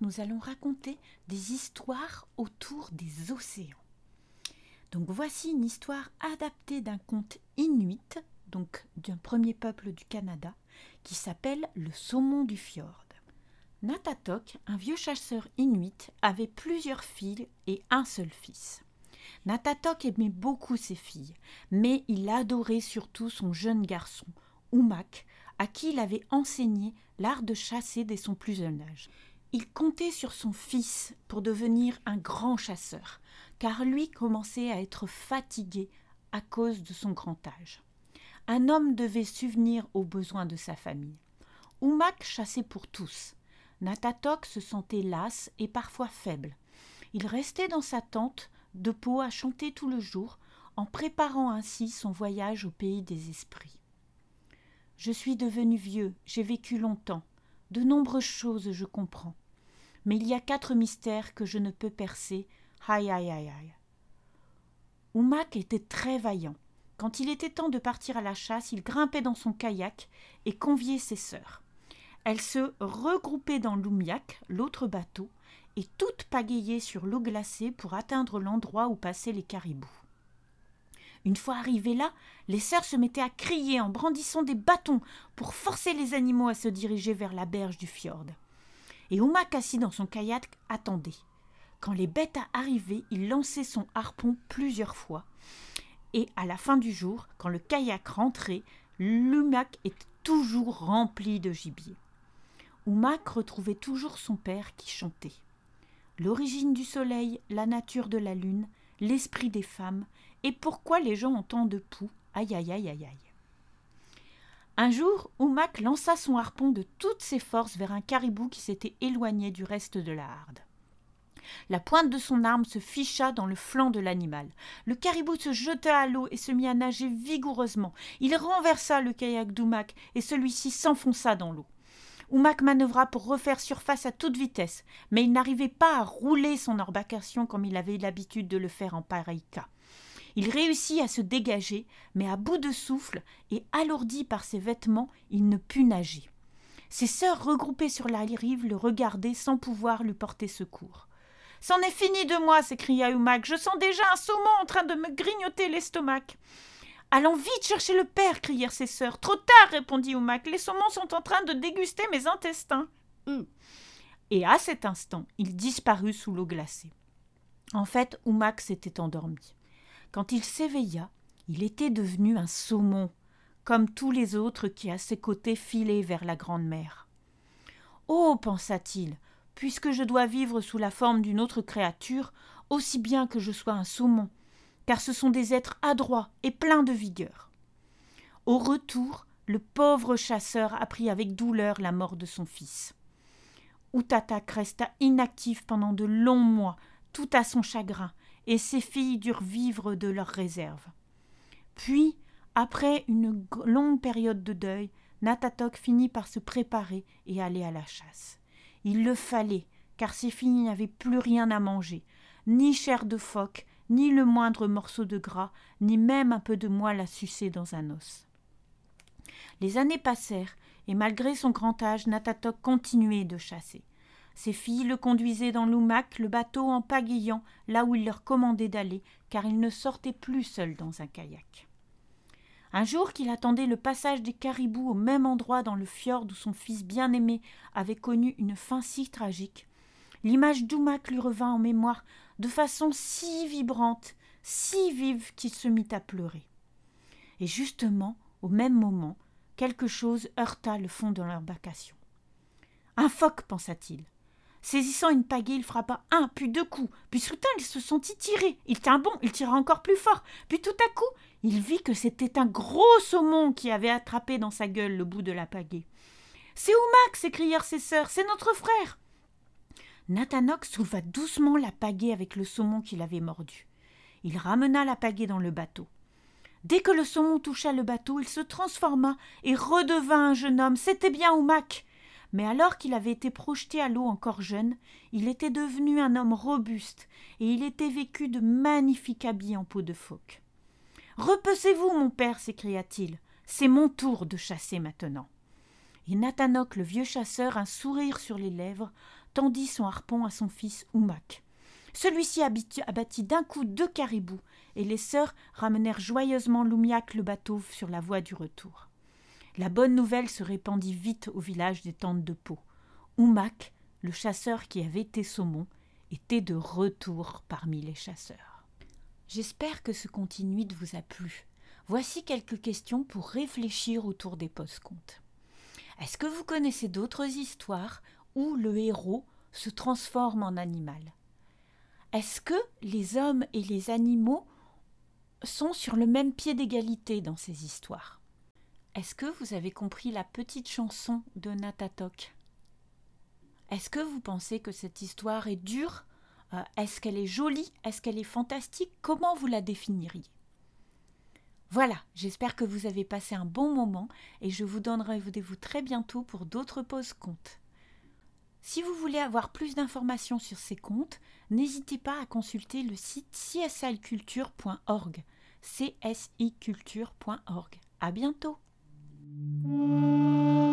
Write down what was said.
Nous allons raconter des histoires autour des océans. Donc voici une histoire adaptée d'un conte inuit, donc d'un premier peuple du Canada, qui s'appelle Le saumon du fjord. Natatok, un vieux chasseur inuit, avait plusieurs filles et un seul fils. Natatok aimait beaucoup ses filles, mais il adorait surtout son jeune garçon, Oumak, à qui il avait enseigné l'art de chasser dès son plus jeune âge. Il comptait sur son fils pour devenir un grand chasseur, car lui commençait à être fatigué à cause de son grand âge. Un homme devait subvenir aux besoins de sa famille. Oumak chassait pour tous. Natatok se sentait las et parfois faible. Il restait dans sa tente de peau à chanter tout le jour, en préparant ainsi son voyage au pays des esprits. Je suis devenu vieux, j'ai vécu longtemps. De nombreuses choses je comprends. Mais il y a quatre mystères que je ne peux percer. Aïe aïe aïe aïe. Oumak était très vaillant. Quand il était temps de partir à la chasse, il grimpait dans son kayak et conviait ses sœurs. Elles se regroupaient dans l'Oumiak, l'autre bateau, et toutes pagayaient sur l'eau glacée pour atteindre l'endroit où passaient les caribous. Une fois arrivées là, les sœurs se mettaient à crier en brandissant des bâtons pour forcer les animaux à se diriger vers la berge du fjord. Et Oumak, assis dans son kayak, attendait. Quand les bêtes arrivaient, il lançait son harpon plusieurs fois. Et à la fin du jour, quand le kayak rentrait, l'Umak était toujours rempli de gibier. Oumak retrouvait toujours son père qui chantait. L'origine du soleil, la nature de la lune, l'esprit des femmes, et pourquoi les gens ont tant de poux. Aïe aïe aïe aïe aïe. Un jour, Oumak lança son harpon de toutes ses forces vers un caribou qui s'était éloigné du reste de la harde. La pointe de son arme se ficha dans le flanc de l'animal. Le caribou se jeta à l'eau et se mit à nager vigoureusement. Il renversa le kayak d'Oumak et celui-ci s'enfonça dans l'eau. Oumak manœuvra pour refaire surface à toute vitesse, mais il n'arrivait pas à rouler son embarcation comme il avait l'habitude de le faire en pareil cas. Il réussit à se dégager, mais à bout de souffle et alourdi par ses vêtements, il ne put nager. Ses sœurs regroupées sur la rive le regardaient sans pouvoir lui porter secours. C'en est fini de moi, s'écria Oumak. Je sens déjà un saumon en train de me grignoter l'estomac. Allons vite chercher le père, crièrent ses sœurs. Trop tard, répondit Oumak. Les saumons sont en train de déguster mes intestins. Hum. Et à cet instant, il disparut sous l'eau glacée. En fait, Oumak s'était endormi. Quand il s'éveilla, il était devenu un saumon, comme tous les autres qui à ses côtés filaient vers la grande mer. Oh, pensa-t-il, puisque je dois vivre sous la forme d'une autre créature, aussi bien que je sois un saumon, car ce sont des êtres adroits et pleins de vigueur. Au retour, le pauvre chasseur apprit avec douleur la mort de son fils. Outatak resta inactif pendant de longs mois, tout à son chagrin, et ses filles durent vivre de leurs réserves. Puis, après une longue période de deuil, Natatok finit par se préparer et aller à la chasse. Il le fallait, car ses filles n'avaient plus rien à manger, ni chair de phoque, ni le moindre morceau de gras, ni même un peu de moelle à sucer dans un os. Les années passèrent, et malgré son grand âge, Natatok continuait de chasser. Ses filles le conduisaient dans l'oumac, le bateau en pagayant là où il leur commandait d'aller, car il ne sortait plus seul dans un kayak. Un jour qu'il attendait le passage des caribous au même endroit dans le fjord où son fils bien-aimé avait connu une fin si tragique, l'image d'Oumac lui revint en mémoire de façon si vibrante, si vive qu'il se mit à pleurer. Et justement, au même moment, quelque chose heurta le fond de l'embarcation. Un phoque, pensa-t-il. Saisissant une pagaie, il frappa un, puis deux coups, puis soudain il se sentit tirer. Il tint bon, il tira encore plus fort, puis tout à coup, il vit que c'était un gros saumon qui avait attrapé dans sa gueule le bout de la pagaie. C'est Oumac s'écrièrent ses sœurs, c'est notre frère. Nathanok souleva doucement la pagaie avec le saumon qu'il avait mordu. Il ramena la pagaie dans le bateau. Dès que le saumon toucha le bateau, il se transforma et redevint un jeune homme. C'était bien Oumac mais alors qu'il avait été projeté à l'eau encore jeune, il était devenu un homme robuste, et il était vécu de magnifiques habits en peau de phoque. Repecez-vous, mon père, s'écria-t-il. C'est mon tour de chasser maintenant. Et Nathanok, le vieux chasseur, un sourire sur les lèvres, tendit son harpon à son fils Oumak. Celui-ci abattit d'un coup deux caribous, et les sœurs ramenèrent joyeusement Loumiac le bateau sur la voie du retour. La bonne nouvelle se répandit vite au village des tentes de peau. Oumak, le chasseur qui avait été saumon, était de retour parmi les chasseurs. J'espère que ce continuit vous a plu. Voici quelques questions pour réfléchir autour des post-contes. Est-ce que vous connaissez d'autres histoires où le héros se transforme en animal? Est-ce que les hommes et les animaux sont sur le même pied d'égalité dans ces histoires? Est-ce que vous avez compris la petite chanson de Natatok Est-ce que vous pensez que cette histoire est dure? Euh, Est-ce qu'elle est jolie? Est-ce qu'elle est fantastique? Comment vous la définiriez? Voilà, j'espère que vous avez passé un bon moment et je vous donnerai rendez-vous très bientôt pour d'autres pauses contes. Si vous voulez avoir plus d'informations sur ces contes, n'hésitez pas à consulter le site cslculture.org. csiculture.org. À bientôt! うん。